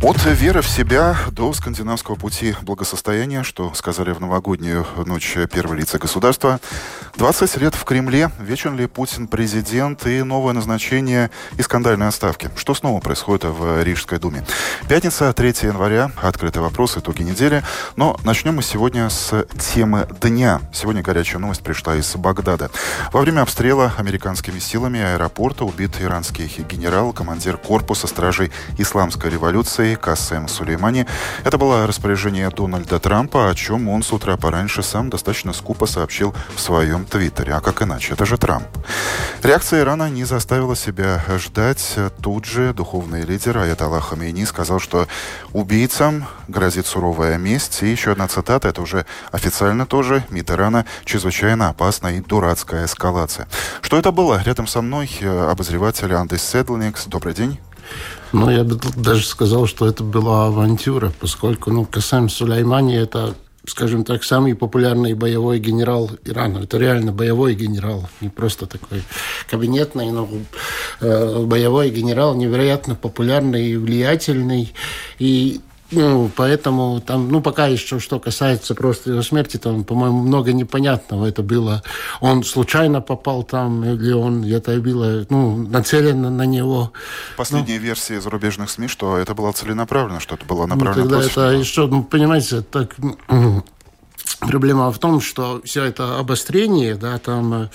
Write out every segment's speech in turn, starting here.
От веры в себя до скандинавского пути благосостояния, что сказали в новогоднюю ночь первые лица государства. 20 лет в Кремле. Вечен ли Путин президент и новое назначение и скандальные отставки? Что снова происходит в Рижской думе? Пятница, 3 января. Открытый вопрос, итоги недели. Но начнем мы сегодня с темы дня. Сегодня горячая новость пришла из Багдада. Во время обстрела американскими силами аэропорта убит иранский генерал, командир корпуса стражей исламской революции Китае Кассем Сулеймани. Это было распоряжение Дональда Трампа, о чем он с утра пораньше сам достаточно скупо сообщил в своем твиттере. А как иначе? Это же Трамп. Реакция Ирана не заставила себя ждать. Тут же духовный лидер Аятолла Хамейни сказал, что убийцам грозит суровая месть. И еще одна цитата, это уже официально тоже, МИД Ирана чрезвычайно опасная и дурацкая эскалация. Что это было? Рядом со мной э, обозреватель Андес Седлникс. Добрый день. Ну, я бы даже сказал, что это была авантюра, поскольку, ну, Касам Сулеймани – это скажем так, самый популярный боевой генерал Ирана. Это реально боевой генерал, не просто такой кабинетный, но э, боевой генерал, невероятно популярный и влиятельный. И ну, поэтому там, ну, пока еще, что касается просто его смерти, там, по-моему, много непонятного. Это было, он случайно попал там, или он, это было, ну, нацелено на него. Последняя ну, версия зарубежных СМИ, что это было целенаправленно, что это было ну, направлено ну, тогда против это него. еще, ну, понимаете, так... Проблема в том, что все это обострение, да, там, э,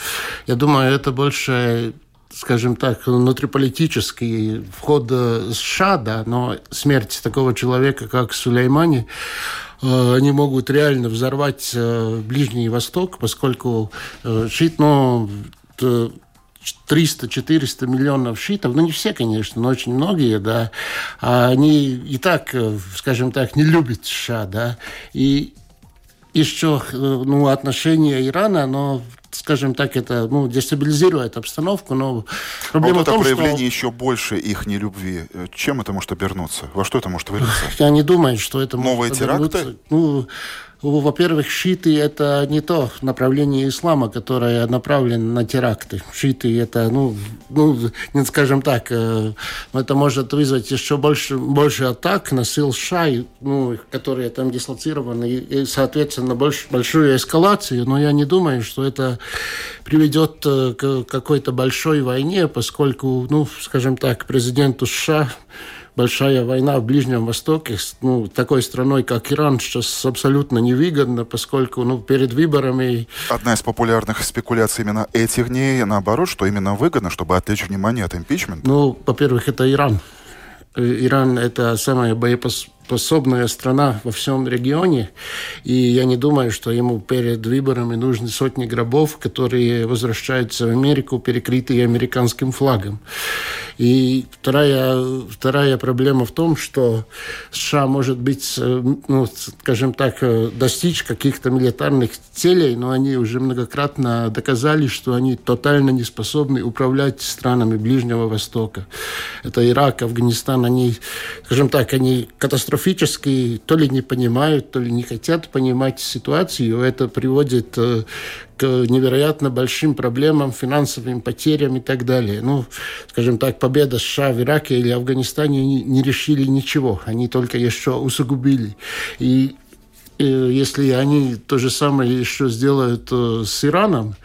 я думаю, это больше скажем так, внутриполитический вход США, да, но смерть такого человека, как Сулеймани, э, они могут реально взорвать э, Ближний Восток, поскольку э, шит, ну, 300-400 миллионов шитов, ну не все, конечно, но очень многие, да, а они и так, скажем так, не любят США, да, и еще ну, отношение Ирана, оно скажем так, это ну, дестабилизирует обстановку, но проблема а вот это в том, проявление что... еще больше их нелюбви, чем это может обернуться? Во что это может вылиться? Я не думаю, что это Новые может теракты? Ну, во-первых, шиты – это не то направление ислама, которое направлено на теракты. Шиты – это, ну, ну, скажем так, э, это может вызвать еще больше, больше атак на сил США, ну, которые там дислоцированы, и, соответственно, больше, большую эскалацию. Но я не думаю, что это приведет э, к какой-то большой войне, поскольку, ну, скажем так, президенту США большая война в Ближнем Востоке с ну, такой страной, как Иран, сейчас абсолютно невыгодно, поскольку ну, перед выборами... Одна из популярных спекуляций именно этих дней, наоборот, что именно выгодно, чтобы отвлечь внимание от импичмента. Ну, во-первых, это Иран. Э, Иран – это самая боепос способная страна во всем регионе, и я не думаю, что ему перед выборами нужны сотни гробов, которые возвращаются в Америку, перекрытые американским флагом. И вторая, вторая проблема в том, что США может быть, ну, скажем так, достичь каких-то милитарных целей, но они уже многократно доказали, что они тотально не способны управлять странами Ближнего Востока. Это Ирак, Афганистан, они, скажем так, они катастрофически катастрофически то ли не понимают, то ли не хотят понимать ситуацию. Это приводит э, к невероятно большим проблемам, финансовым потерям и так далее. Ну, скажем так, победа США в Ираке или Афганистане не, решили ничего. Они только еще усугубили. И если они то же самое еще сделают э, с Ираном,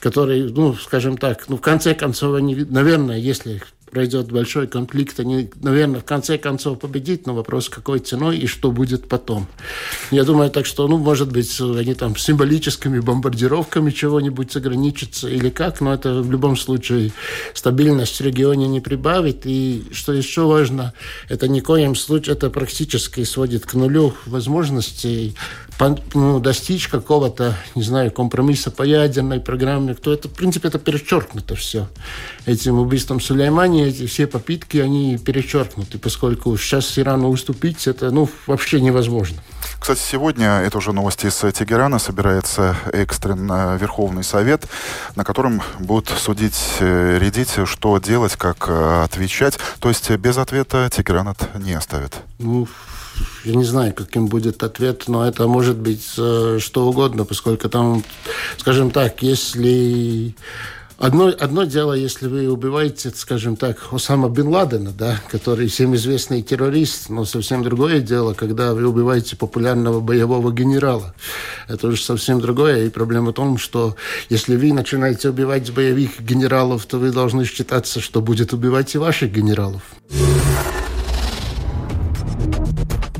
который, ну, скажем так, ну, в конце концов, они, наверное, если пройдет большой конфликт, они, наверное, в конце концов победить, но вопрос, какой ценой и что будет потом. Я думаю, так что, ну, может быть, они там символическими бомбардировками чего-нибудь ограничатся или как, но это в любом случае стабильность в регионе не прибавит. И что еще важно, это ни коем случае, это практически сводит к нулю возможностей ну, достичь какого-то, не знаю, компромисса по ядерной программе, то это, в принципе, это перечеркнуто все. Этим убийством Сулеймани эти все попытки, они перечеркнуты, поскольку сейчас Ирану уступить, это, ну, вообще невозможно. Кстати, сегодня, это уже новости из Тегерана, собирается экстренно Верховный Совет, на котором будут судить, э, рядить, что делать, как э, отвечать. То есть без ответа Тегеран это не оставит. Ну, я не знаю, каким будет ответ, но это может быть э, что угодно, поскольку там, скажем так, если Одно, одно дело, если вы убиваете, скажем так, Осама Бен Ладена, да, который всем известный террорист, но совсем другое дело, когда вы убиваете популярного боевого генерала. Это уже совсем другое. И проблема в том, что если вы начинаете убивать боевых генералов, то вы должны считаться, что будет убивать и ваших генералов.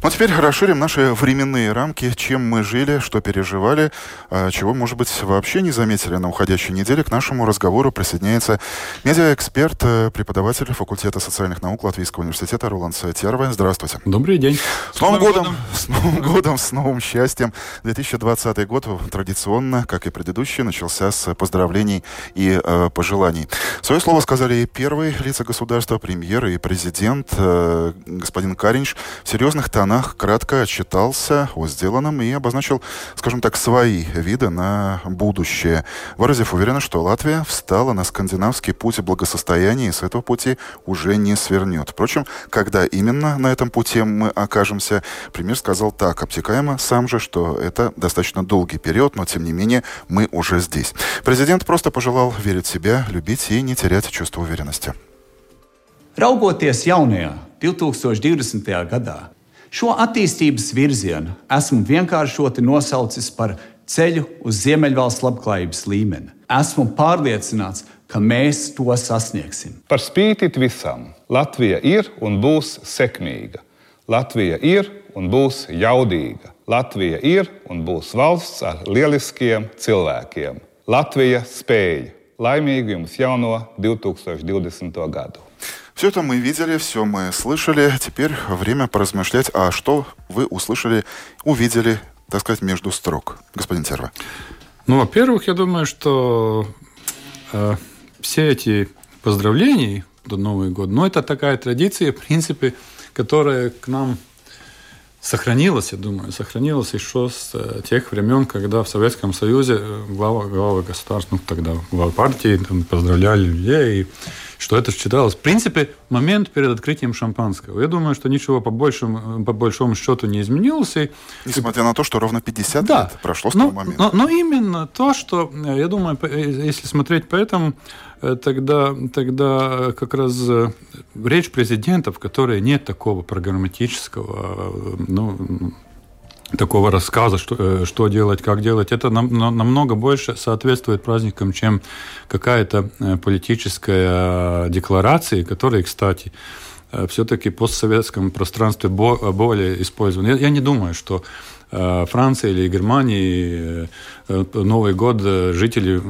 Ну, теперь расширим наши временные рамки, чем мы жили, что переживали, а чего, может быть, вообще не заметили на уходящей неделе. К нашему разговору присоединяется медиаэксперт, э, преподаватель факультета социальных наук Латвийского университета Роланд Терва. Здравствуйте. Добрый день. С Новым, годом, годом! С Новым годом, с новым счастьем. 2020 год традиционно, как и предыдущий, начался с поздравлений и э, пожеланий. Свое слово сказали и первые лица государства, премьер и президент э, господин Каринч в серьезных тонах тонах кратко отчитался о сделанном и обозначил, скажем так, свои виды на будущее, выразив уверенность, что Латвия встала на скандинавский путь благосостояния и с этого пути уже не свернет. Впрочем, когда именно на этом пути мы окажемся, премьер сказал так, обтекаемо сам же, что это достаточно долгий период, но тем не менее мы уже здесь. Президент просто пожелал верить в себя, любить и не терять чувство уверенности. Raugoties jaunajā 2020. gadā, Šo attīstības virzienu esmu vienkāršoti nosaucis par ceļu uz Ziemeļvalsts labklājības līmeni. Esmu pārliecināts, ka mēs to sasniegsim. Par spīti visam Latvija ir un būs sekmīga. Latvija ir un būs jaudīga. Latvija ir un būs valsts ar lieliskiem cilvēkiem. Latvija spēja. Laimīgu jums jauno 2020. gadu! Все это мы видели, все мы слышали. Теперь время поразмышлять, а что вы услышали, увидели, так сказать, между строк, господин Терва. Ну, во-первых, я думаю, что э, все эти поздравления до Нового года, ну, это такая традиция, в принципе, которая к нам сохранилась, я думаю, сохранилась еще с э, тех времен, когда в Советском Союзе э, глава, глава государств, ну, тогда глава партии, там, поздравляли людей, и что это считалось, в принципе, момент перед открытием шампанского. Я думаю, что ничего по большому, по большому счету не изменилось. И... Несмотря на то, что ровно 50 да. лет прошло с того но, момента. Но, но именно то, что, я думаю, если смотреть по этому, э, тогда, тогда как раз э, речь президента, в которой нет такого программатического, э, ну, такого рассказа, что, э, что делать, как делать, это нам, намного больше соответствует праздникам, чем какая-то э, политическая декларация, которая, кстати, э, все-таки в постсоветском пространстве более использована. Я, не думаю, что Э, Франции или Германии э, Новый год э, жители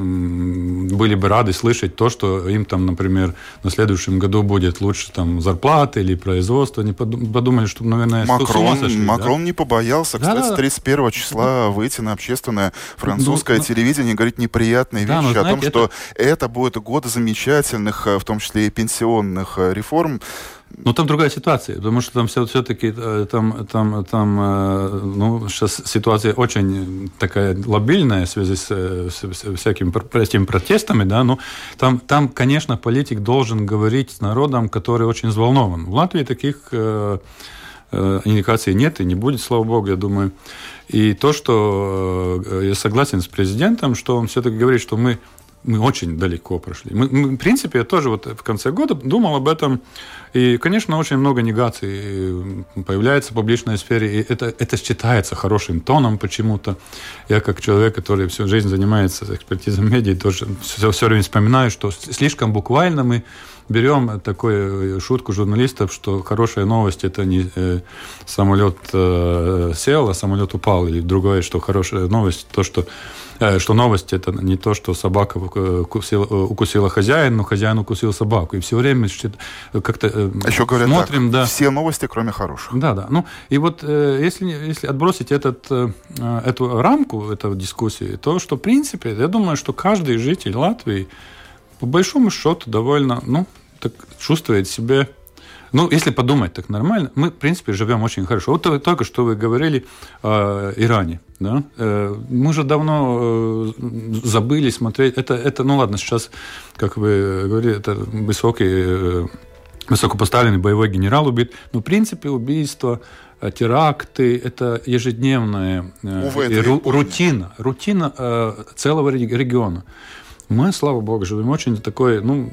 были бы рады слышать то, что им там, например, на следующем году будет лучше там зарплата или производство. Они подумали, что, наверное, Макрон, сошли, Макрон да? не побоялся, кстати, да, 31 числа выйти на общественное французское ну, телевидение и говорить неприятные да, вещи знаете, о том, что это... это будет год замечательных, в том числе и пенсионных реформ. Ну, там другая ситуация, потому что там все, все-таки э, там, там, там, э, ну, сейчас ситуация очень такая лобильная в связи с, с, с всякими этими протестами, да, но там, там, конечно, политик должен говорить с народом, который очень взволнован. В Латвии таких э, э, индикаций нет и не будет, слава богу, я думаю. И то, что э, я согласен с президентом, что он все-таки говорит, что мы мы очень далеко прошли. Мы, мы, в принципе, я тоже вот в конце года думал об этом. И, конечно, очень много негаций появляется в публичной сфере. И это, это считается хорошим тоном почему-то. Я, как человек, который всю жизнь занимается экспертизой медиа, тоже все, все время вспоминаю, что слишком буквально мы берем такую э, шутку журналистов, что хорошая новость это не э, самолет э, сел, а самолет упал, или другое, что хорошая новость то, что Э, что новость это не то, что собака укусила, э, укусила хозяин, но хозяин укусил собаку. И все время как-то а Еще говорят смотрим, так, да. все новости, кроме хороших. Да, да. Ну, и вот если, если отбросить этот, эту рамку этой дискуссии, то, что, в принципе, я думаю, что каждый житель Латвии, по большому счету, довольно, ну, так чувствует себя ну, если подумать так нормально, мы, в принципе, живем очень хорошо. Вот только что вы говорили о Иране. Да? Э, мы же давно э, забыли смотреть. Это, это, ну ладно, сейчас, как вы говорили, это высокий, э, высокопоставленный боевой генерал убит. Но, в принципе, убийство теракты – это ежедневная Увы, ру, рутина, рутина целого региона. Мы, слава богу, живем очень такой, ну,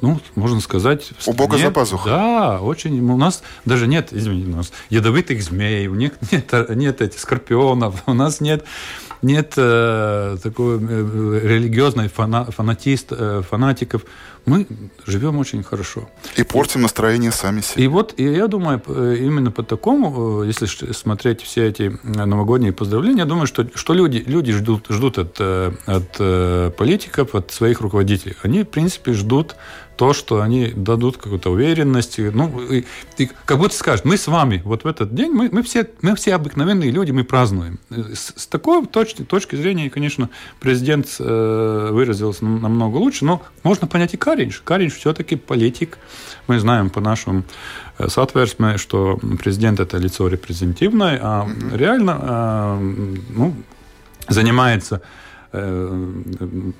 ну можно сказать... У Бога за пазухой. Да, очень. У нас даже нет, извините, у нас ядовитых змей, у них нет, нет этих скорпионов, у нас нет нет э, такой э, религиозной фана, фанатист, э, фанатиков. Мы живем очень хорошо. И портим настроение сами себе. И вот и я думаю, э, именно по такому, э, если смотреть все эти новогодние поздравления, я думаю, что, что люди, люди ждут, ждут от, э, от политиков, от своих руководителей. Они, в принципе, ждут то, что они дадут какую-то уверенность. Ну, и, и как будто скажут, мы с вами вот в этот день, мы, мы, все, мы все обыкновенные люди, мы празднуем. С, с такой точки, точки зрения, конечно, президент э, выразился намного лучше, но можно понять и Каринч. Каринч все-таки политик. Мы знаем по нашему э, соответственно, что президент это лицо репрезентативное, а mm-hmm. реально э, ну, занимается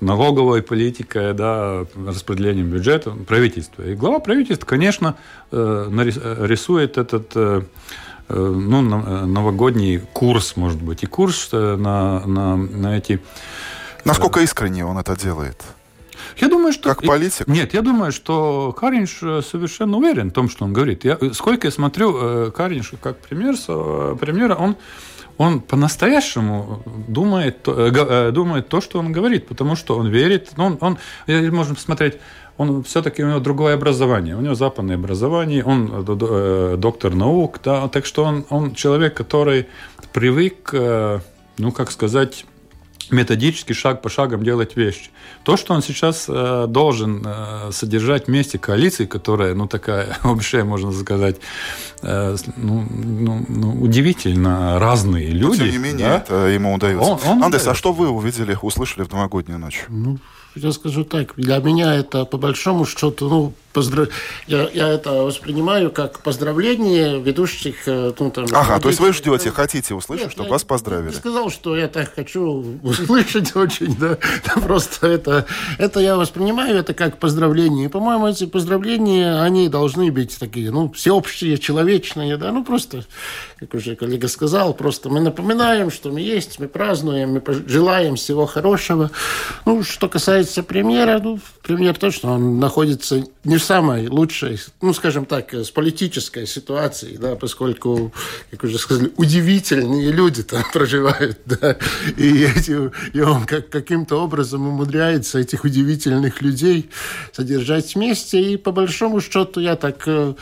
налоговой политикой, да, распределением бюджета правительства. И глава правительства, конечно, э, рисует этот э, ну, новогодний курс, может быть, и курс на, на, на эти... Насколько искренне он это делает? Я думаю, что... Как политик? Нет, я думаю, что Каринш совершенно уверен в том, что он говорит. Я, сколько я смотрю Каринш как пример, примера, он он по-настоящему думает, э, э, думает то, что он говорит, потому что он верит. Ну, он, он, можно посмотреть, он все-таки у него другое образование, у него западное образование, он э, доктор наук, да, так что он, он человек, который привык, ну, как сказать, методически, шаг по шагам делать вещи. То, что он сейчас э, должен э, содержать вместе коалиции, которая, ну, такая вообще, можно сказать, э, ну, ну, ну, удивительно разные люди. Но, тем не менее, да? это ему удается. Он, он Андрес, а что вы увидели, услышали в новогоднюю ночь? Ну, я скажу так, для меня это, по большому счету, ну, поздрав... я, я это воспринимаю как поздравление ведущих. Э, ну, там, ага, то есть вы ждете, хотите услышать, чтобы вас поздравили? Я сказал, что я так хочу услышать очень, да. Просто это, это я воспринимаю это как поздравление. И, по-моему, эти поздравления, они должны быть такие, ну, всеобщие, человечные, да, ну, просто, как уже коллега сказал, просто мы напоминаем, что мы есть, мы празднуем, мы желаем всего хорошего. Ну, что касается премьера, ну, премьер точно, он находится не в самой лучшей, ну, скажем так, с политической ситуацией, да, поскольку, как уже сказали, удивительные люди там проживают, да, и, эти, и он как, каким-то образом умудряется этих удивительных людей содержать вместе, и по большому счету я так э,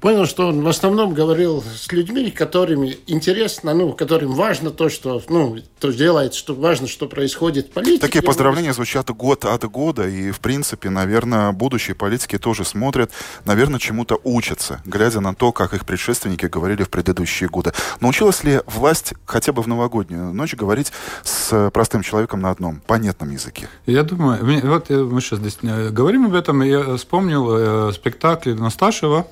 понял, что он в основном говорил с людьми, которыми интересно, ну, которым важно то, что, ну, то делает, что важно, что происходит в политике. Такие поздравления звучат год от года, и, в принципе, наверное, будущие политики тоже смотрят, наверное, чему-то учатся, глядя на то, как их предшественники говорили в предыдущие годы. Научилась ли власть хотя бы в новогоднюю ночь говорить с простым человеком на одном, понятном языке? Я думаю, вот мы сейчас здесь э, говорим об этом, я вспомнил э, спектакль Насташева,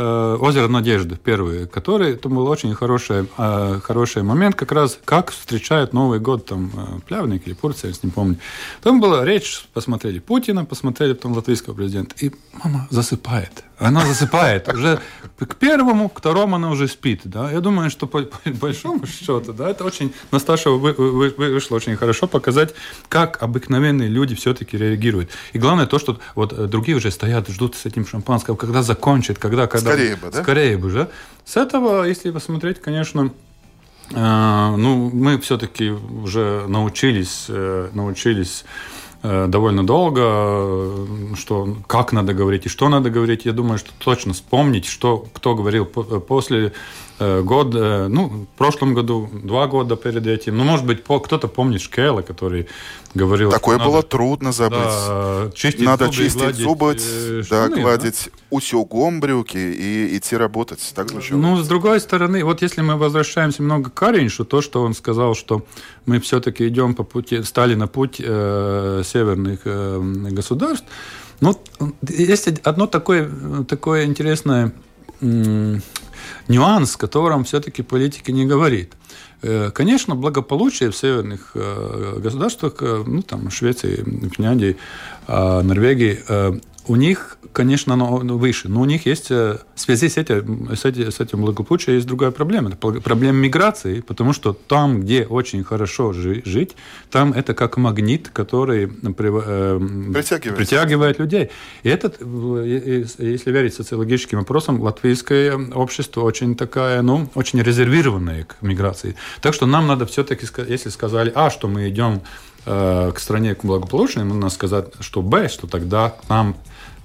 «Озеро надежды» первый, который, это был очень хороший, э, хороший момент, как раз как встречают Новый год там э, Плявник или Пурция, если не помню. Там была речь, посмотрели Путина, посмотрели потом латвийского президента, и мама засыпает. Она засыпает. Уже к первому, к второму она уже спит. Да? Я думаю, что по, по большому счету, да, это очень Насташа вы, вы, вы, вышло очень хорошо показать, как обыкновенные люди все-таки реагируют. И главное то, что вот другие уже стоят, ждут с этим шампанским, когда закончит, когда, когда Скорее бы, да? Скорее бы, да. С этого, если посмотреть, конечно, э, ну, мы все-таки уже научились, э, научились э, довольно долго, что как надо говорить и что надо говорить. Я думаю, что точно вспомнить, что кто говорил после Э, год, э, ну, в прошлом году, два года перед этим. Ну, может быть, кто-то помнит Шкела, который говорил... Такое было надо, трудно забыть. Да, чистить надо зубы, чистить гладить, зубы, э, да, штаны, гладить да? утюгом брюки и идти работать. Так звучало. Ну, с другой стороны, вот если мы возвращаемся много к Кариншу, то, что он сказал, что мы все-таки идем по пути, стали на путь э, северных э, государств, Ну, есть одно такое, такое интересное нюанс, о котором все-таки политика не говорит. Э, конечно, благополучие в северных э, государствах, э, ну, там, Швеции, Финляндии, Норвегии, у них, конечно, оно выше, но у них есть в связи с этим, с этим, с этим благополучием есть другая проблема. Это проблема миграции, потому что там, где очень хорошо жить, там это как магнит, который притягивает, притягивает людей. И этот, если верить социологическим вопросам, латвийское общество очень такая, ну, очень резервированное к миграции. Так что нам надо все-таки, если сказали, а, что мы идем э, к стране к благополучной, надо сказать, что Б, что тогда к нам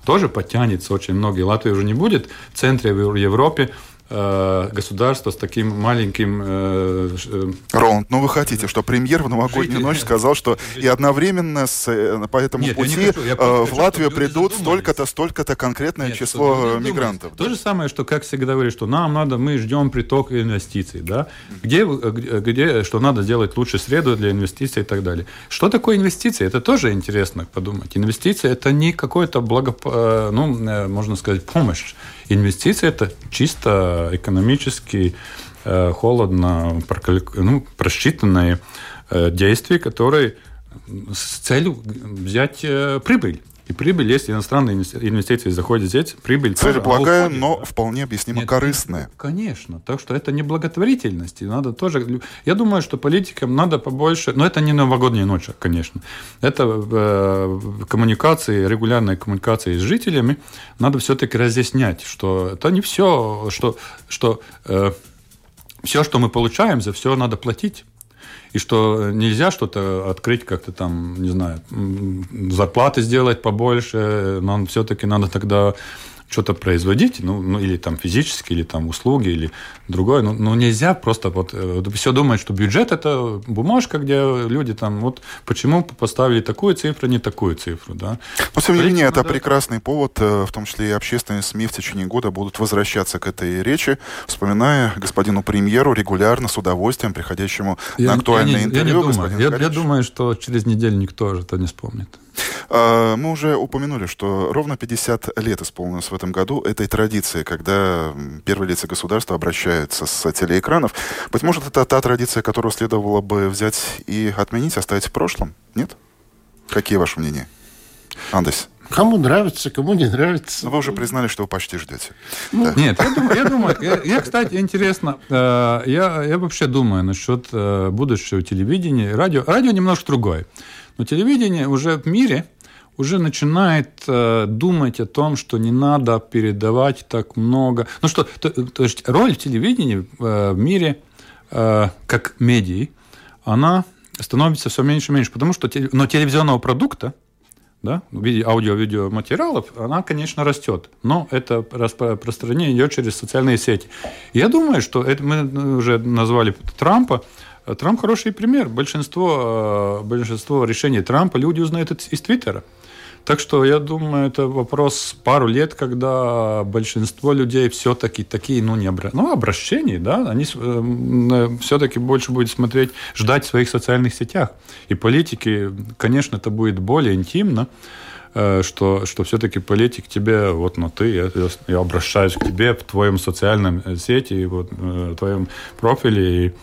тоже подтянется очень много. И Латвия уже не будет в центре в Европе, Э, государство с таким маленьким... Э, э, Роланд, ну вы хотите, что премьер в новогоднюю ночь сказал, что и одновременно с, по этому Нет, пути хочу, хочу, в Латвию придут столько-то, столько-то конкретное Нет, число мигрантов. То же самое, что, как всегда говорили, что нам надо, мы ждем приток инвестиций, да? Где, где, что надо сделать лучше среду для инвестиций и так далее. Что такое инвестиции? Это тоже интересно подумать. Инвестиции – это не какое-то благо, ну, можно сказать, помощь. Инвестиции – это чисто экономически э, холодно ну, просчитанные э, действия, которые с целью взять э, прибыль. И прибыль, если иностранные инвестиции заходят здесь, прибыль Цель благая, уходит, но вполне объяснимо Нет, корыстная. Конечно. Так что это не благотворительность. И надо тоже... Я думаю, что политикам надо побольше... Но это не новогодняя ночь, конечно. Это э, коммуникации, регулярной коммуникации с жителями. Надо все-таки разъяснять, что это не все, что, что э, все, что мы получаем, за все надо платить и что нельзя что-то открыть как-то там, не знаю, зарплаты сделать побольше, но все-таки надо тогда что-то производить, ну, ну или там физически, или там услуги, или другое. Ну, ну нельзя просто вот э, все думать, что бюджет это бумажка, где люди там вот почему поставили такую цифру, не такую цифру, да. Но тем не менее это надо... прекрасный повод, э, в том числе и общественные СМИ в течение года будут возвращаться к этой речи, вспоминая господину премьеру регулярно с удовольствием приходящему я, на актуальное я не, интервью. Я, не думаю. Я, я думаю, что через неделю никто это не вспомнит. А, мы уже упомянули, что ровно 50 лет исполнилось в этом году этой традиции, когда первые лица государства обращаются с телеэкранов. Быть может, это та традиция, которую следовало бы взять и отменить, оставить в прошлом? Нет? Какие ваши мнения? Андес. Кому нравится, кому не нравится. Но вы уже признали, что вы почти ждете. Ну, да. Нет, я думаю, я, думаю я, я, кстати, интересно, э, я, я вообще думаю насчет э, будущего телевидения. Радио, радио немножко другое. Но телевидение уже в мире уже начинает э, думать о том, что не надо передавать так много. Ну что, то, то есть роль телевидения э, в мире э, как медии, она становится все меньше и меньше, потому что но телевизионного продукта да, в виде аудио-видео материалов, она, конечно, растет. Но это распространение идет через социальные сети. Я думаю, что это мы уже назвали Трампа. Трамп хороший пример. Большинство, э, большинство решений Трампа люди узнают из Твиттера. Так что я думаю, это вопрос пару лет, когда большинство людей все-таки такие, ну, не обра... ну, обращения, да, они э, все-таки больше будут смотреть, ждать в своих социальных сетях. И политики, конечно, это будет более интимно, э, что, что все-таки политик тебе, вот, ну, ты, я, я обращаюсь к тебе в твоем социальном сети, вот, в твоем профиле, и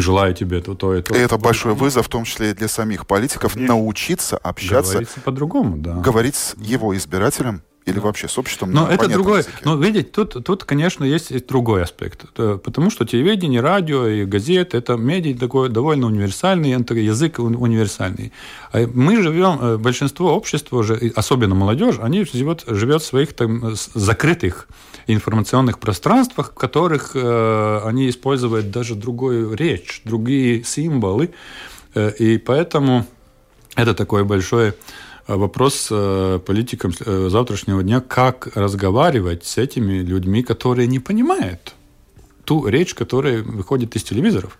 желаю тебе то, то, это. И это большой вызов, в том числе и для самих политиков, Конечно. научиться общаться. Говорить по-другому, да. Говорить с его избирателем или вообще с обществом Но это другое. Языке. Но видите, тут, тут, конечно, есть другой аспект. Потому что телевидение, радио и газеты – это медиа такой довольно универсальный, язык универсальный. А мы живем, э, большинство общества, уже, особенно молодежь, они живет, живет в своих там, закрытых информационных пространствах, в которых э, они используют даже другую речь, другие символы. Э, и поэтому это такой большой э, вопрос э, политикам э, завтрашнего дня, как разговаривать с этими людьми, которые не понимают ту речь, которая выходит из телевизоров.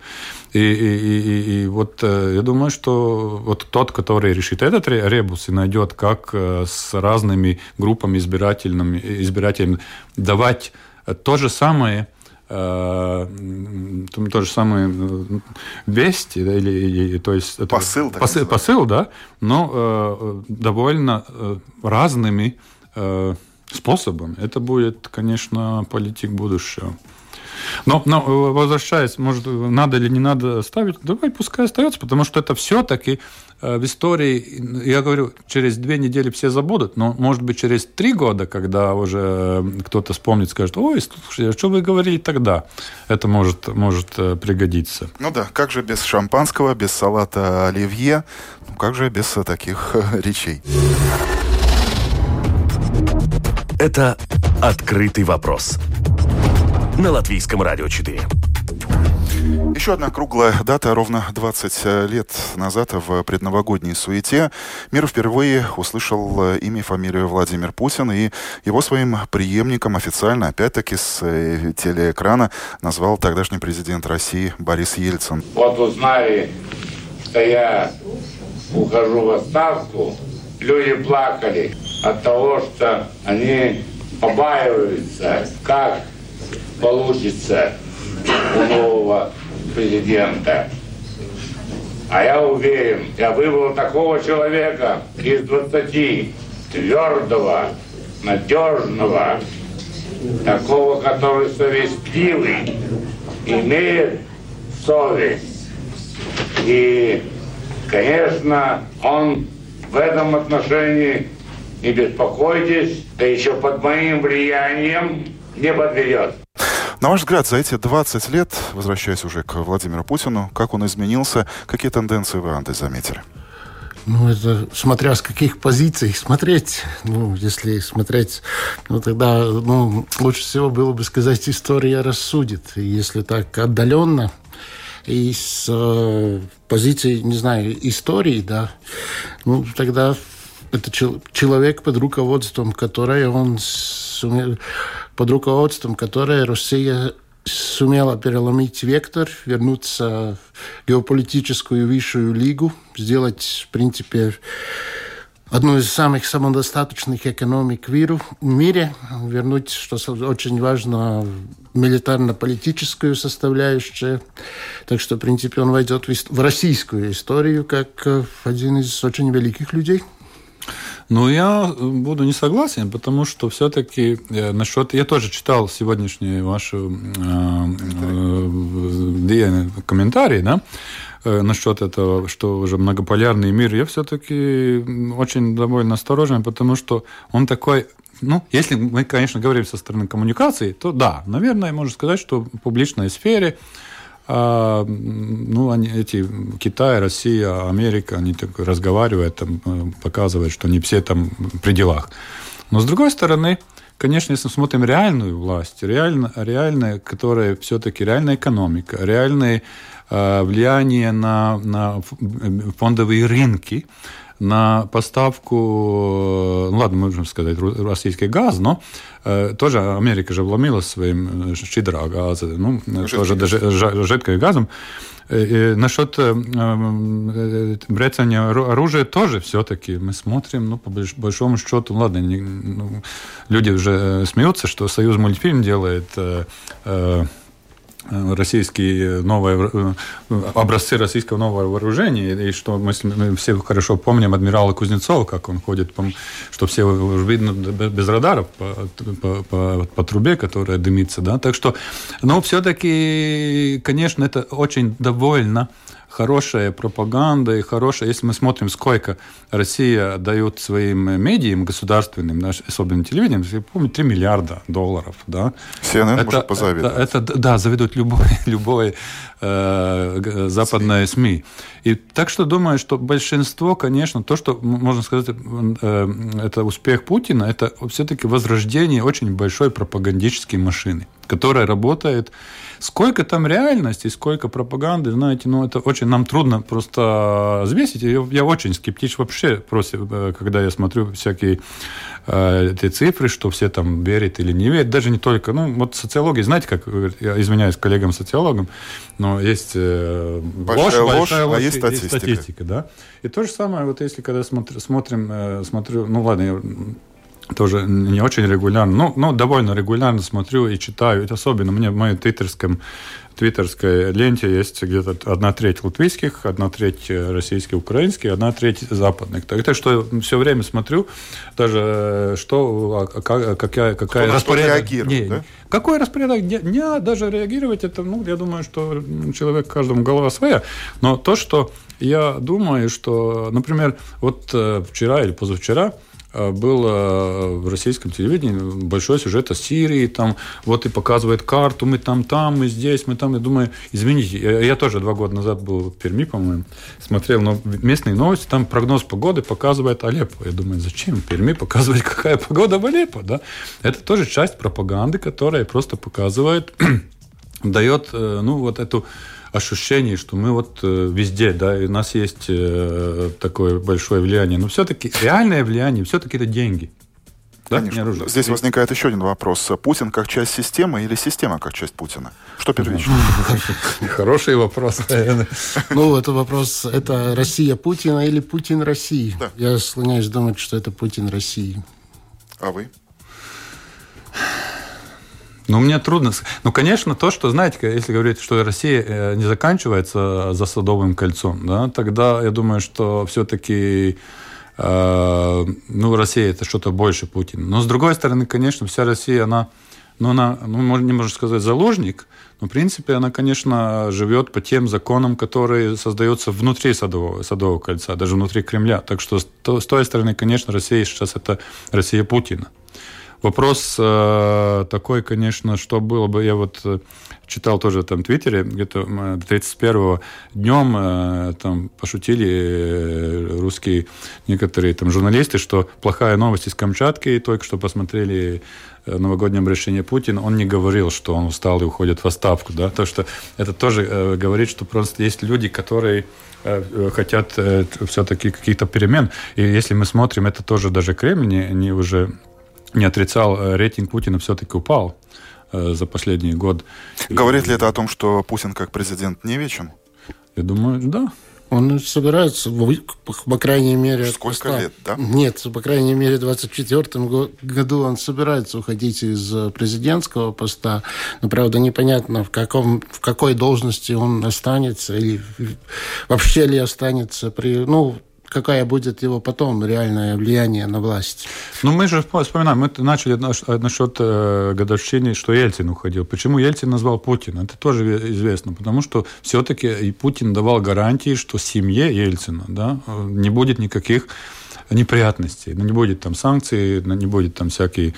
И, и, и, и вот э, я думаю, что вот тот, который решит этот ребус и найдет, как э, с разными группами избирательными, избирателями давать то же самое э, то же самое весть или, или то есть посыл, это, посыл, посыл, да, но э, довольно э, разными э, способами. Это будет, конечно, политик будущего. Но, но возвращаясь, может, надо или не надо ставить, давай пускай остается, потому что это все-таки э, в истории, я говорю, через две недели все забудут, но, может быть, через три года, когда уже э, кто-то вспомнит, скажет, ой, слушай, а что вы говорили тогда? Это может, может э, пригодиться. Ну да, как же без шампанского, без салата оливье, ну как же без таких речей? Это «Открытый вопрос» на Латвийском радио 4. Еще одна круглая дата. Ровно 20 лет назад в предновогодней суете мир впервые услышал имя и фамилию Владимир Путин и его своим преемником официально, опять-таки, с э, телеэкрана назвал тогдашний президент России Борис Ельцин. Вот узнали, что я ухожу в отставку, люди плакали от того, что они побаиваются, как получится у нового президента. А я уверен, я выбрал такого человека из 20 твердого, надежного, такого, который совестливый, имеет совесть. И, конечно, он в этом отношении, не беспокойтесь, да еще под моим влиянием не подведет. На ваш взгляд, за эти 20 лет, возвращаясь уже к Владимиру Путину, как он изменился, какие тенденции вы, Андрей, заметили? Ну, это смотря с каких позиций смотреть. Ну, если смотреть, ну, тогда ну, лучше всего было бы сказать, история рассудит. Если так отдаленно, и с э, позиции, не знаю, истории, да, ну, тогда это человек под руководством, который он сумел под руководством которой Россия сумела переломить вектор, вернуться в геополитическую высшую лигу, сделать, в принципе, одну из самых самодостаточных экономик в мире, вернуть, что очень важно, милитарно-политическую составляющую. Так что, в принципе, он войдет в российскую историю как один из очень великих людей. Ну, я буду не согласен, потому что все-таки э, насчет... Я тоже читал сегодняшний ваш э, э, комментарий, да, э, насчет этого, что уже многополярный мир. Я все-таки очень довольно осторожен, потому что он такой ну, если мы, конечно, говорим со стороны коммуникации, то да, наверное, можно сказать, что в публичной сфере а, ну, они, эти Китай, Россия, Америка, они так разговаривают, там, э, показывают, что не все там при делах. Но с другой стороны, конечно, если мы смотрим реальную власть, реально, реальная, которая все-таки реальная экономика, реальное э, влияние на, на фондовые рынки, на поставку, э, ну ладно, можем сказать, российский газ, но э, тоже Америка же вломилась своим э, щедро газа, ну, Жидкий тоже даже жидким газом. И насчет э, э, брецания оружия тоже все-таки мы смотрим, ну, по большому счету, ладно, не, ну, люди уже смеются, что Союз мультфильм делает э, э, российские новые э, образцы российского нового вооружения, и что мы, мы все хорошо помним адмирала Кузнецова, как он ходит, что все видно без радаров по, по, по, по трубе, которая дымится, да, так что, но все-таки, конечно, это очень довольно хорошая пропаганда и хорошая, если мы смотрим, сколько Россия дает своим медиям государственным, особенно телевидением, я помню, 3 миллиарда долларов. Да? CNN это, может позавидовать. Это, это, да, завидует любой, любой э, западной СМИ. СМИ. И так что думаю, что большинство, конечно, то, что можно сказать, э, это успех Путина, это все-таки возрождение очень большой пропагандической машины, которая работает Сколько там реальности, сколько пропаганды, знаете, ну, это очень нам трудно просто взвесить. Я, я очень скептичен вообще, просто, э, когда я смотрю всякие э, эти цифры, что все там верят или не верят. Даже не только, ну, вот социология, знаете, как, я извиняюсь коллегам-социологам, но есть э, большая ложь, ложь, большая ложь, а есть статистика. Есть статистика да? И то же самое, вот если когда смотр, смотрим, э, смотрю, ну, ладно, я тоже не очень регулярно, но, но довольно регулярно смотрю и читаю. И особенно мне в моем твиттерском твиттерской ленте есть где-то одна треть латвийских, одна треть российских, украинских, одна треть западных. Так, так что все время смотрю, даже что, а, как, какая, какая распорядок. Не, да? Какой распорядок дня, даже реагировать, это, ну, я думаю, что человек каждому голова своя. Но то, что я думаю, что, например, вот э, вчера или позавчера Э, было в российском телевидении большой сюжет о Сирии, там вот и показывает карту, мы там, там, мы здесь, мы там. Я думаю, извините, я, я тоже два года назад был в Перми, по-моему, смотрел но местные новости, там прогноз погоды показывает Алеппо. Я думаю, зачем Перми показывать, какая погода в Алеппо, да? Это тоже часть пропаганды, которая просто показывает, дает, э, ну, вот эту ощущение, что мы вот э, везде, да, и у нас есть э, такое большое влияние. Но все-таки реальное влияние, все-таки это деньги. Да? Конечно. Здесь возникает еще один вопрос. Путин как часть системы или система как часть Путина? Что первично? Хороший вопрос. Ну, это вопрос, это Россия Путина или Путин России? Я склоняюсь думать, что это Путин России. А вы? Ну, мне трудно. Ну, конечно, то, что, знаете, если говорить, что Россия э, не заканчивается за Садовым кольцом, да, тогда я думаю, что все-таки э, ну, Россия это что-то больше Путина. Но с другой стороны, конечно, вся Россия, она, ну, она, ну, не можно сказать заложник, но, в принципе, она, конечно, живет по тем законам, которые создаются внутри Садового, Садового кольца, даже внутри Кремля. Так что с той стороны, конечно, Россия сейчас это Россия Путина. Вопрос э, такой, конечно, что было бы, я вот э, читал тоже там в Твиттере, где-то 31-го днем э, там пошутили э, русские некоторые там журналисты, что плохая новость из Камчатки, только что посмотрели э, новогоднем решении Путина, он не говорил, что он устал и уходит в отставку, да, то что это тоже э, говорит, что просто есть люди, которые э, хотят э, все-таки каких-то перемен, и если мы смотрим, это тоже даже Кремль не, не уже не отрицал, э, рейтинг Путина все-таки упал э, за последний год. Говорит ли это о том, что Путин как президент не вечен? Я думаю, да. Он собирается, по крайней мере... Сколько поста... лет, да? Нет, по крайней мере, в 2024 году он собирается уходить из э, президентского поста. Но, правда, непонятно, в, каком, в какой должности он останется или вообще ли останется при... Ну, какая будет его потом реальное влияние на власть. Ну, мы же вспоминаем, мы начали насчет э, годовщины, что Ельцин уходил. Почему Ельцин назвал Путина? Это тоже известно, потому что все-таки и Путин давал гарантии, что семье Ельцина да, не будет никаких неприятностей, ну, не будет там санкций, ну, не будет там всякие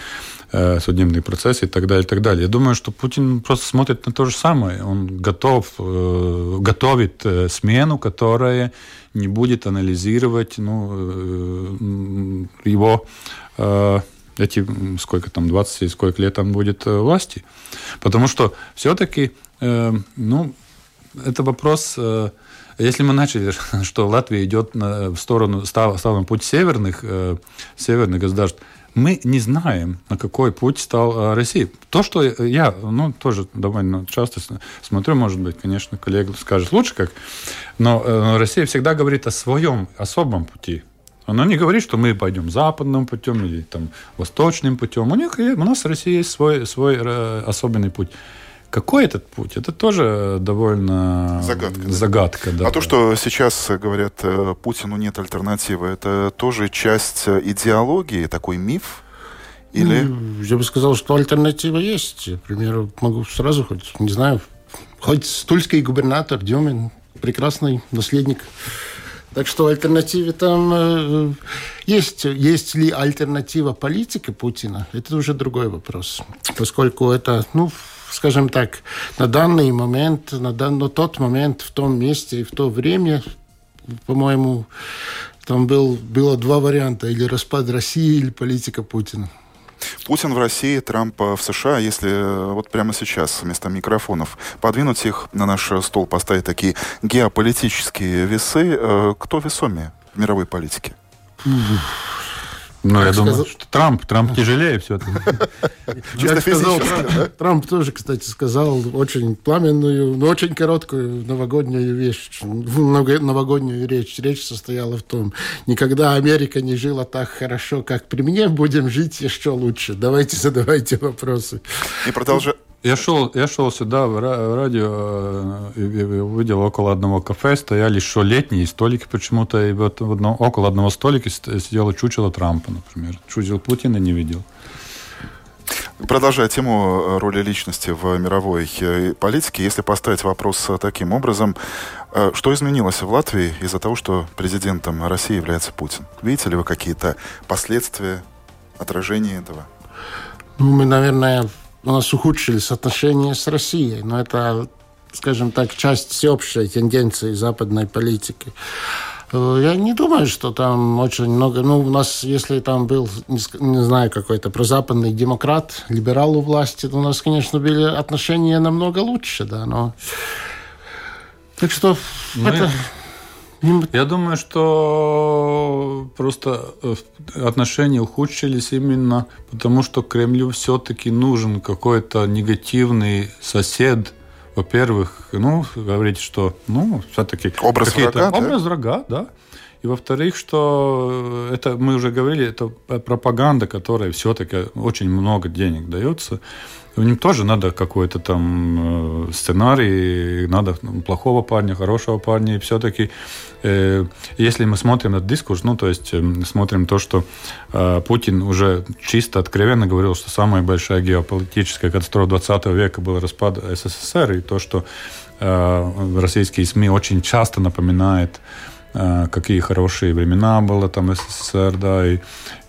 э, судебные процессы и так далее, и так далее. Я думаю, что Путин просто смотрит на то же самое. Он готов, э, готовит э, смену, которая не будет анализировать ну, его эти, сколько там, 20 сколько лет он будет власти. Потому что все-таки, ну, это вопрос, если мы начали, что Латвия идет в сторону, стала, стала на путь северных, северных государств, мы не знаем, на какой путь стал э, Россия. То, что я ну, тоже довольно часто смотрю, может быть, конечно, коллега скажет лучше как, но э, Россия всегда говорит о своем особом пути. Она не говорит, что мы пойдем западным путем или там, восточным путем. У, них, у нас в России есть свой, свой э, особенный путь. Какой этот путь? Это тоже довольно загадка. загадка да. А то, что сейчас говорят, э, Путину нет альтернативы, это тоже часть идеологии, такой миф? Или... Ну, я бы сказал, что альтернатива есть. Например, могу сразу хоть, не знаю, хоть стульский губернатор Дюмин, прекрасный наследник. Так что альтернативе там э, есть. Есть ли альтернатива политики Путина? Это уже другой вопрос. Поскольку это, ну, скажем так, на данный момент, на, дан, на тот момент, в том месте и в то время, по-моему, там был, было два варианта. Или распад России, или политика Путина. Путин в России, Трамп в США, если э, вот прямо сейчас вместо микрофонов подвинуть их на наш стол, поставить такие геополитические весы, э, кто весомее в мировой политике? Ну, я думаю, что Трамп, Трамп тяжелее все-таки. Сказал Трамп, тоже, кстати, сказал очень пламенную, но очень короткую новогоднюю вещь, новогоднюю речь. Речь состояла в том, никогда Америка не жила так хорошо, как при мне, будем жить еще лучше. Давайте задавайте вопросы. И продолжай. Я шел, я шел сюда в радио э, и увидел около одного кафе стояли еще летние столики почему-то, и вот в одном, около одного столика сидело чучело Трампа, например. Чучело Путина не видел. Продолжая тему э, роли личности в мировой э, политике, если поставить вопрос таким образом, что изменилось в Латвии из-за того, что президентом России является Путин? Видите ли вы какие-то последствия, отражения этого? Ну, мы, наверное, у нас ухудшились отношения с Россией, но это, скажем так, часть всеобщей тенденции западной политики. Э, я не думаю, что там очень много... Ну, у нас, если там был, не, знаю, какой-то прозападный демократ, либерал у власти, то у нас, конечно, были отношения намного лучше, да, но... Так что ну, это... Я думаю, что просто э, отношения ухудшились именно потому, что Кремлю все-таки нужен какой-то негативный сосед. Во-первых, ну, говорить, что, ну, все-таки... Образ врага, Образ да? врага, да. И во-вторых, что это, мы уже говорили, это пропаганда, которая все-таки очень много денег дается. У них тоже надо какой-то там э, сценарий, надо ну, плохого парня, хорошего парня. И все-таки, э, если мы смотрим на дискурс, ну, то есть э, смотрим то, что э, Путин уже чисто откровенно говорил, что самая большая геополитическая катастрофа 20 века был распад СССР, и то, что российские СМИ очень часто напоминают Э, какие хорошие времена было там СССР, да, и,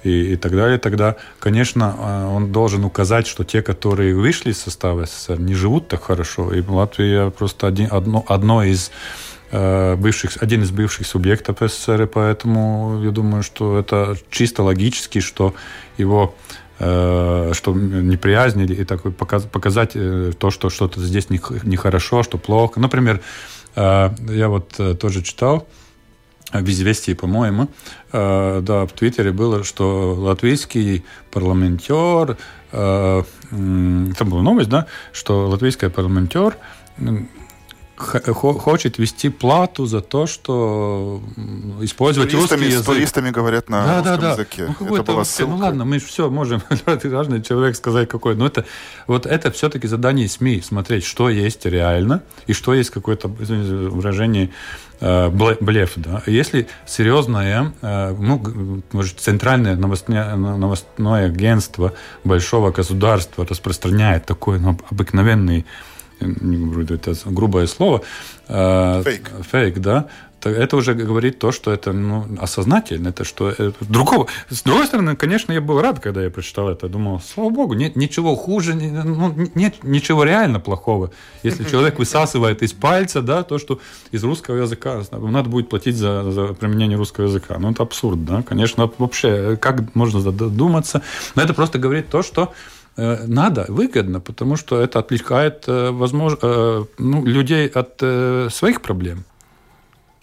и, и так далее, тогда, конечно, э, он должен указать, что те, которые вышли из состава СССР, не живут так хорошо. И Латвия просто один, одно, одно из э, бывших, один из бывших субъектов СССР, и поэтому я думаю, что это чисто логически, что его что неприязнь или такой показать то, что что-то здесь нехорошо, что плохо. Например, я вот тоже читал, в «Известии», по-моему, э, да, в Твиттере было, что латвийский парламентер, э, там была новость, да, что латвийский парламентер хочет вести плату за то, что использовать туристами, русский язык. С туристами говорят на да, русском да, да. языке. Ну, это была ссылка. ну ладно, мы все можем, разный человек сказать какой. Но это, вот это все-таки задание СМИ, смотреть, что есть реально и что есть какое-то выражение э, блеф. Да? Если серьезное, э, ну, может, центральное новостное, новостное агентство большого государства распространяет такой ну, обыкновенный не буду это грубое слово, э, фейк, фейк да, это уже говорит то, что это ну, осознательно, это что это другого. С другой стороны, конечно, я был рад, когда я прочитал это, думал, слава богу, нет ничего хуже, ну, нет ничего реально плохого. Если человек высасывает из пальца, да, то, что из русского языка надо будет платить за, за применение русского языка, ну это абсурд, да, конечно, вообще как можно задуматься, но это просто говорит то, что надо, выгодно, потому что это отвлекает э, возможно, э, ну, людей от своих проблем.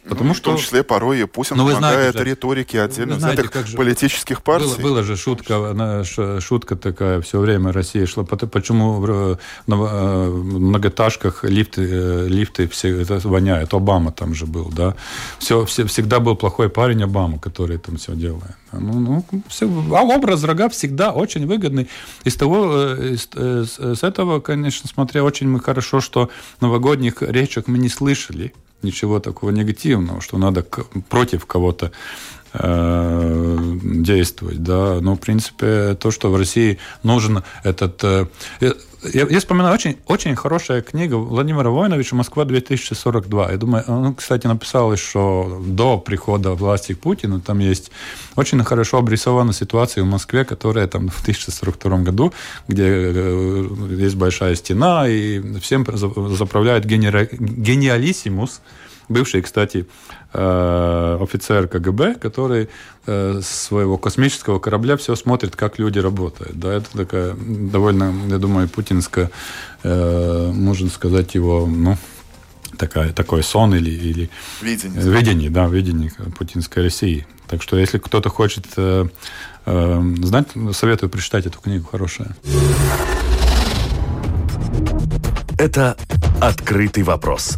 Потому ну, что... В том числе порой и Путин ну, помогает знаете, риторике отдельно знаете, взятых же политических партий. Было, было же шутка, шутка такая, все время Россия шла. Почему в многоэтажках лифты, лифты все это воняют? Обама там же был, да? Все, все, всегда был плохой парень Обама, который там все делает. Ну, ну, все, а образ врага всегда очень выгодный. Из того, э, из, э, с этого, конечно, смотря очень мы хорошо, что новогодних речек мы не слышали ничего такого негативного, что надо против кого-то э, действовать, да. Но, в принципе, то, что в России нужен этот... Я, я вспоминаю очень, очень хорошая книга Владимира Войновича «Москва-2042». Я думаю, он, кстати, написал еще до прихода власти к Путину. Там есть очень хорошо обрисована ситуация в Москве, которая там в 2042 году, где э, есть большая стена, и всем заправляет гениалиссимус, бывший, кстати, э, офицер КГБ, который э, своего космического корабля все смотрит, как люди работают. Да, это такая довольно, я думаю, путинская, э, можно сказать, его, ну, такая, такой сон или, или видение. видение, да, видение путинской России. Так что если кто-то хочет знать, советую прочитать эту книгу, хорошая. Это «Открытый вопрос»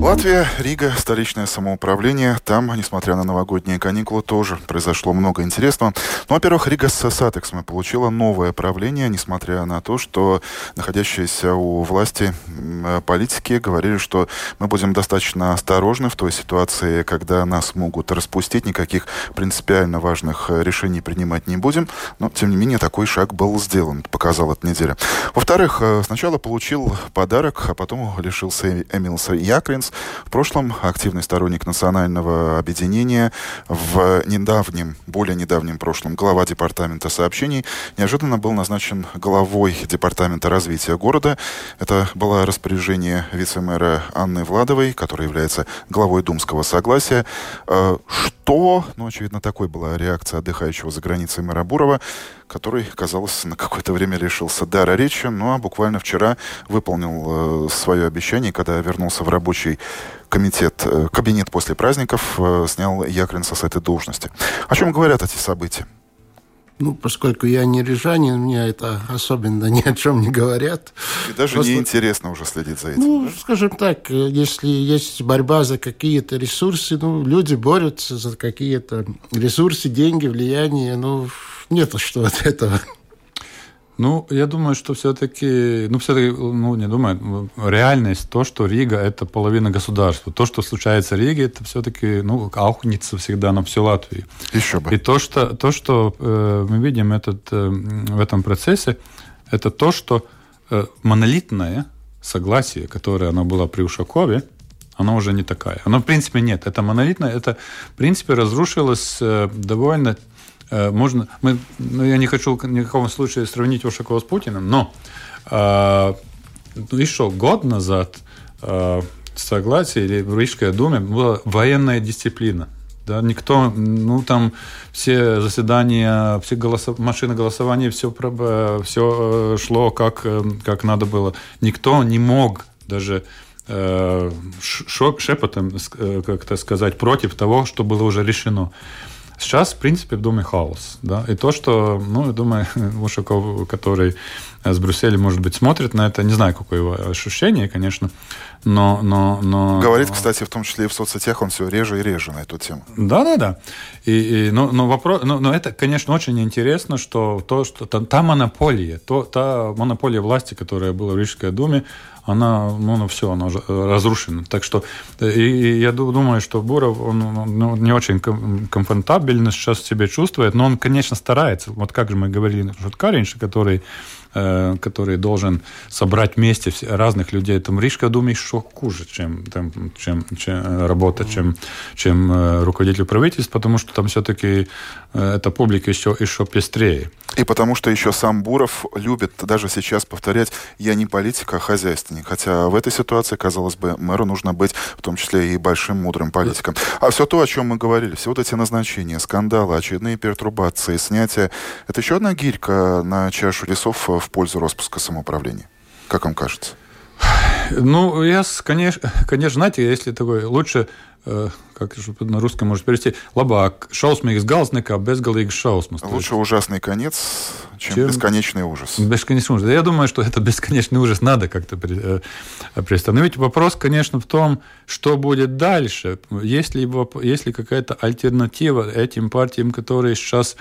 Латвия, Рига, столичное самоуправление. Там, несмотря на новогодние каникулы, тоже произошло много интересного. Ну, во-первых, Рига с Сатексом получила новое правление, несмотря на то, что находящиеся у власти политики говорили, что мы будем достаточно осторожны в той ситуации, когда нас могут распустить, никаких принципиально важных решений принимать не будем. Но, тем не менее, такой шаг был сделан, показал эта неделя. Во-вторых, э, сначала получил подарок, а потом лишился Эмилса Якрин, Альянс. В прошлом активный сторонник национального объединения. В недавнем, более недавнем прошлом глава департамента сообщений неожиданно был назначен главой департамента развития города. Это было распоряжение вице-мэра Анны Владовой, которая является главой Думского согласия. Э, что, ну, очевидно, такой была реакция отдыхающего за границей мэра Бурова, который, казалось, на какое-то время лишился дара речи, ну а буквально вчера выполнил э, свое обещание, когда вернулся в рабочий комитет, э, кабинет после праздников, э, снял Якринса с этой должности. О чем говорят эти события? Ну, поскольку я не рижанин, мне это особенно ни о чем не говорят. И даже Просто... неинтересно уже следить за этим. Ну, да? скажем так, если есть борьба за какие-то ресурсы, ну, люди борются за какие-то ресурсы, деньги, влияние, ну, нет что от этого. Ну, я думаю, что все-таки, ну, все-таки, ну, не думаю, реальность, то, что Рига – это половина государства. То, что случается в Риге, это все-таки, ну, аухнется всегда на всю Латвию. Еще бы. И то, что, то, что э, мы видим этот, э, в этом процессе, это то, что э, монолитное согласие, которое оно было при Ушакове, оно уже не такая. Оно, в принципе, нет. Это монолитное, это, в принципе, разрушилось э, довольно можно, мы, ну, я не хочу ни в каком случае сравнить Ушакова с Путиным, но э, ну, еще год назад э, согласие или в Рижской думе была военная дисциплина. Да, никто, ну там все заседания, все голосов, машины голосования, все, все шло как, как надо было. Никто не мог даже э, шепотом, как-то сказать, против того, что было уже решено. Сейчас, в принципе, в Думе хаос. Да? И то, что, ну, я думаю, Ушаков, который с Брюсселя, может быть, смотрит на это, не знаю, какое его ощущение, конечно, но... но, но Говорит, кстати, в том числе и в соцсетях, он все реже и реже на эту тему. Да-да-да. И, и, но, но, вопрос, но, но это, конечно, очень интересно, что то, что та, та монополия, то, та монополия власти, которая была в Рижской думе, она, ну, ну все, она разрушена. Так что и, и я думаю, что Буров, он ну, не очень комфортабельно сейчас себя чувствует, но он, конечно, старается. Вот как же мы говорили, Шутка раньше, который Э, который должен собрать вместе разных людей. Там Рижка, думаю, еще хуже, чем, там, чем, чем э, работа, чем, чем э, руководитель правительства, потому что там все-таки эта публика еще, еще пестрее. И потому что еще сам Буров любит даже сейчас повторять «я не политик, а хозяйственник». Хотя в этой ситуации, казалось бы, мэру нужно быть в том числе и большим мудрым политиком. А все то, о чем мы говорили, все вот эти назначения, скандалы, очередные пертурбации, снятия, это еще одна гирька на чашу весов в пользу распуска самоуправления? Как вам кажется? Ну, я, конечно, конечно, знаете, если такой лучше, как же на русском может перевести, лабак, шаусмīgs gals nekā bezgalīgs шаусмас. Лучше ужасный конец, чем, чем бесконечный ужас. Бесконечный ужас. Я думаю, что это бесконечный ужас надо как-то э, приостановить. Вопрос, конечно, в том, что будет дальше. Есть ли, есть ли какая-то альтернатива этим партиям, которые сейчас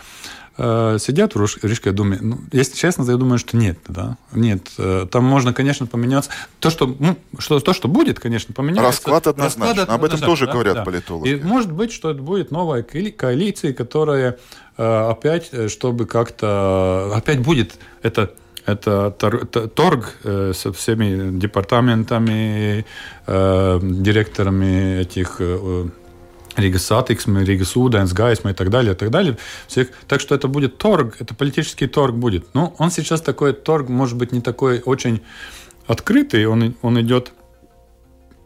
Э, сидят в Рижской думе. Ну, если честно, я думаю, что нет. Да? Нет. Э, там можно, конечно, поменяться. То, что, ну, что, то, что будет, конечно, поменяться. Расклад однозначно. Расклад Об этом тоже да, говорят да. политологи. И может быть, что это будет новая коалиция, которая э, опять, чтобы как-то... Опять будет это это торг со всеми департаментами, директорами этих Риgas satiksme, Риgas ūdens, gaisma и так далее, и так далее. Всех. Так что это будет торг, это политический торг будет. Ну, он сейчас такой торг, может быть, не такой очень открытый, он, он идет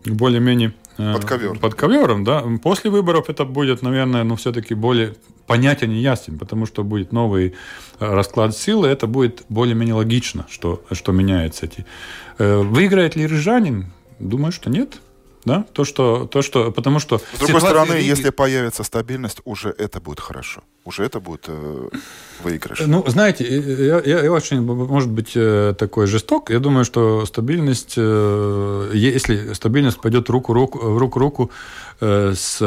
более-менее э, под, ковер. под ковером, да. После выборов это будет, наверное, ну, все-таки более понятен и ясен, потому что будет новый э, расклад силы, это будет более-менее логично, что, что меняется. Эти. Э, выиграет ли Рыжанин? Думаю, что нет. Да? То, что, то, что, потому что... С другой стороны, Риги... если появится стабильность, уже это будет хорошо. Уже это будет э, выигрыш. Ну, знаете, я, я, я очень, может быть, э, такой жесток. Я думаю, что стабильность, э, если стабильность пойдет руку, руку, в руку руку э, с,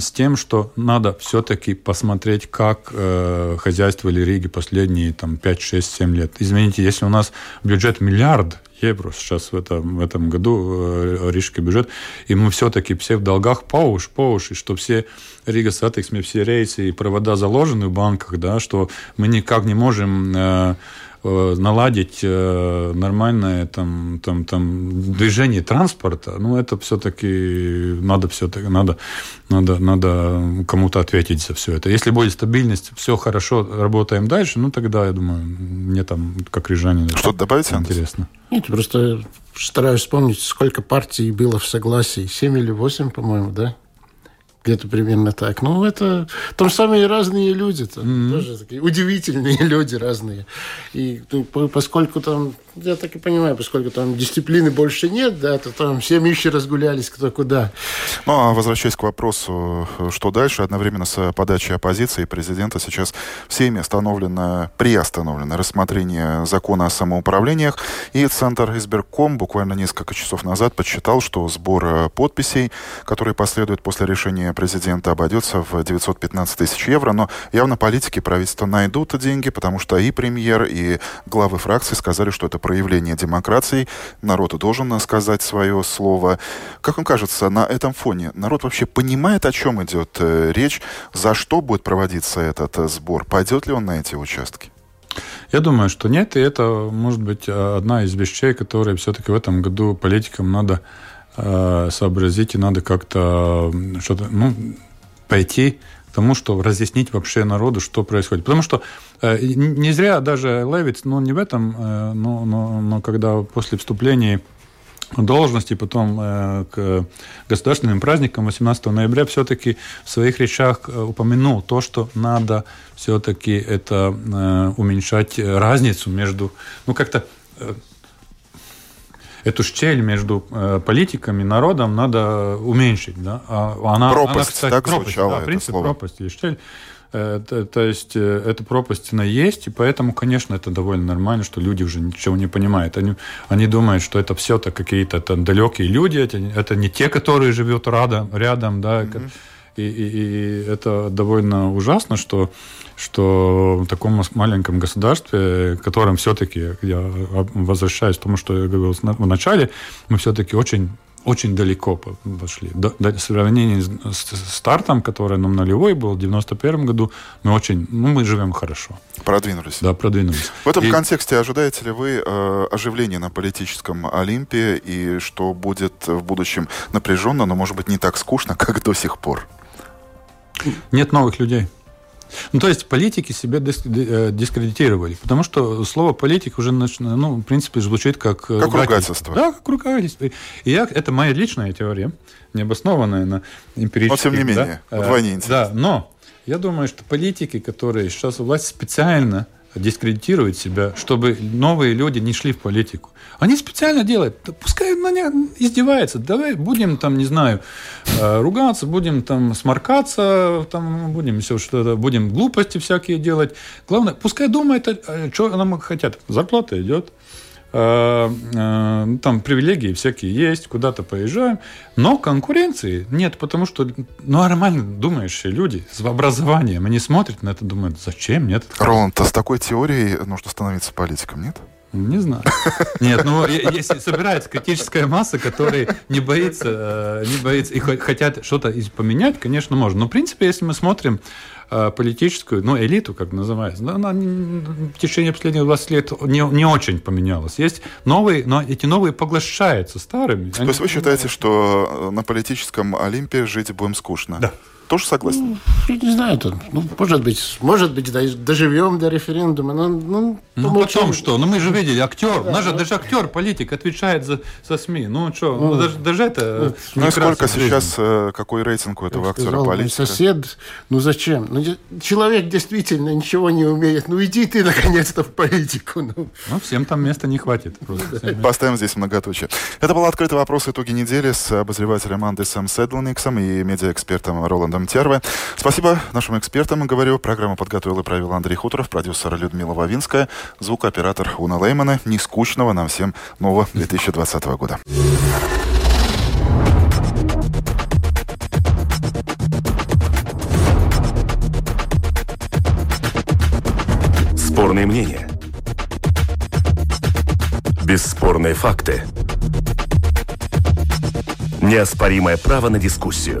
с тем, что надо все-таки посмотреть, как э, хозяйствовали Риги последние там, 5, 6, 7 лет. Извините, если у нас бюджет миллиард, евро сейчас в этом, в этом году э, рижский бюджет, и мы все-таки все в долгах. По уши, по уши, что все Rīgas Satiksme, все рельсы и провода заложены в банках, да, что мы никак не можем Э, наладить э, нормальное там, там, там, движение транспорта, ну, это все-таки надо все-таки надо, надо, надо кому-то ответить за все это. Если будет стабильность, все хорошо, работаем дальше, ну, тогда, я думаю, мне там, как рижанин, Что-то добавить, Интересно. Нет, просто стараюсь вспомнить, сколько партий было в согласии. Семь или восемь, по-моему, да? Где-то примерно так. Ну, это там самые разные люди, там mm-hmm. тоже такие удивительные люди разные. И ну, поскольку там я так и понимаю, поскольку там дисциплины больше нет, да, то там все миши разгулялись кто куда. Ну, а возвращаясь к вопросу, что дальше, одновременно с подачей оппозиции президента сейчас всеми остановлено, приостановлено рассмотрение закона о самоуправлениях, и Центр избирком буквально несколько часов назад подсчитал, что сбор подписей, который последует после решения президента, обойдется в 915 тысяч евро, но явно политики правительства найдут деньги, потому что и премьер, и главы фракции сказали, что это проявление демократии. Народ должен сказать свое слово. Как вам кажется, на этом фоне народ вообще понимает, о чем идет э, речь? За что будет проводиться этот э, сбор? Пойдет ли он на эти участки? Я думаю, что нет, и это может быть одна из вещей, которые все-таки в этом году политикам надо э, сообразить и надо как-то что-то, ну, пойти тому, что разъяснить вообще народу, что происходит. Потому что э, не зря даже Левиц, ну не в этом, э, но, но, но когда после вступления должности, потом э, к государственным праздникам 18 ноября все-таки в своих речах упомянул то, что надо все-таки это э, уменьшать разницу между, ну как-то эту щель между э, политиками и народом надо уменьшить. Да? А она, пропасть, она, кстати, так пропасть, звучало да, это принцип слово. пропасти и щель. Это, то есть э, эта пропасть, она есть, и поэтому, конечно, это довольно нормально, что люди уже ничего не понимают. Они, они думают, что это все-то какие-то там далекие люди, это, это не те, которые живут рядом, рядом да, mm-hmm. И, и, и это довольно ужасно, что что в таком маленьком государстве, которым все-таки, я возвращаюсь к тому, что я говорил в начале, мы все-таки очень очень далеко пошли. До, до, в сравнении с, с стартом, который нам нулевой был в 91 году, мы очень, ну, мы живем хорошо. Продвинулись. Да, продвинулись. В этом и... контексте ожидаете ли вы э, оживления на политическом Олимпе и что будет в будущем напряженно, но, может быть, не так скучно, как до сих пор? Нет новых людей. Ну, то есть политики себя э, дискредитировали, потому что слово политик уже, ну, в принципе, звучит как... Э, как ругательство. Да, как ругательство. И я, это моя личная теория, не обоснованная на эмпирических... Но, тем не менее, да, вдвойне Да, но я думаю, что политики, которые сейчас у власти специально дискредитируют себя, чтобы новые люди не шли в политику. Они специально делают. Да пускай на них издевается. Давай будем там, не знаю, э, ругаться, будем там сморкаться, там будем все что-то, будем глупости всякие делать. Главное, пускай думает, э, что нам хотят. Зарплата идет, там привилегии всякие есть, куда-то поезжаем, но конкуренции нет, потому что ну, нормально думающие люди с образованием, они смотрят на это, думают, зачем, нет? Роланд, а с такой теорией нужно становиться политиком, нет? Не знаю. Нет, ну если собирается критическая масса, которая не боится, э, не боится и хотят что-то поменять, конечно, можно. Но в принципе, если мы смотрим э, политическую, ну, элиту, как называется, она в течение последних 20 лет не, не очень поменялась. Есть новые, но эти новые поглощаются старыми. То есть вы считаете, что э, на политическом Олимпе жить будем скучно? Да. Тоже согласны? Ну, не знаю, там, ну, может быть, может быть, доживем до референдума. Но, ну, ну потом что? Ну, мы же видели, актер, да, даже, ну, даже актер, политик отвечает за, за СМИ. Ну, что, ну, ну, даже, даже это... Ну, сколько сейчас, э, какой рейтинг у этого актера политика? сосед, ну, зачем? Ну, человек действительно ничего не умеет. Ну, иди ты, наконец-то, в политику. Ну, ну всем там места не хватит. Поставим здесь многоточие. Это был открытый вопрос итоги недели с обозревателем Андесом Седлниксом и медиаэкспертом Роландом Терве. Спасибо нашим экспертам, говорю. Программу подготовил и провел Андрей Хуторов, продюсер Людмила Вавинская, звукооператор Уна Леймана. Не скучного нам всем нового 2020 года. Спорные мнения. Бесспорные факты. Неоспоримое право на дискуссию.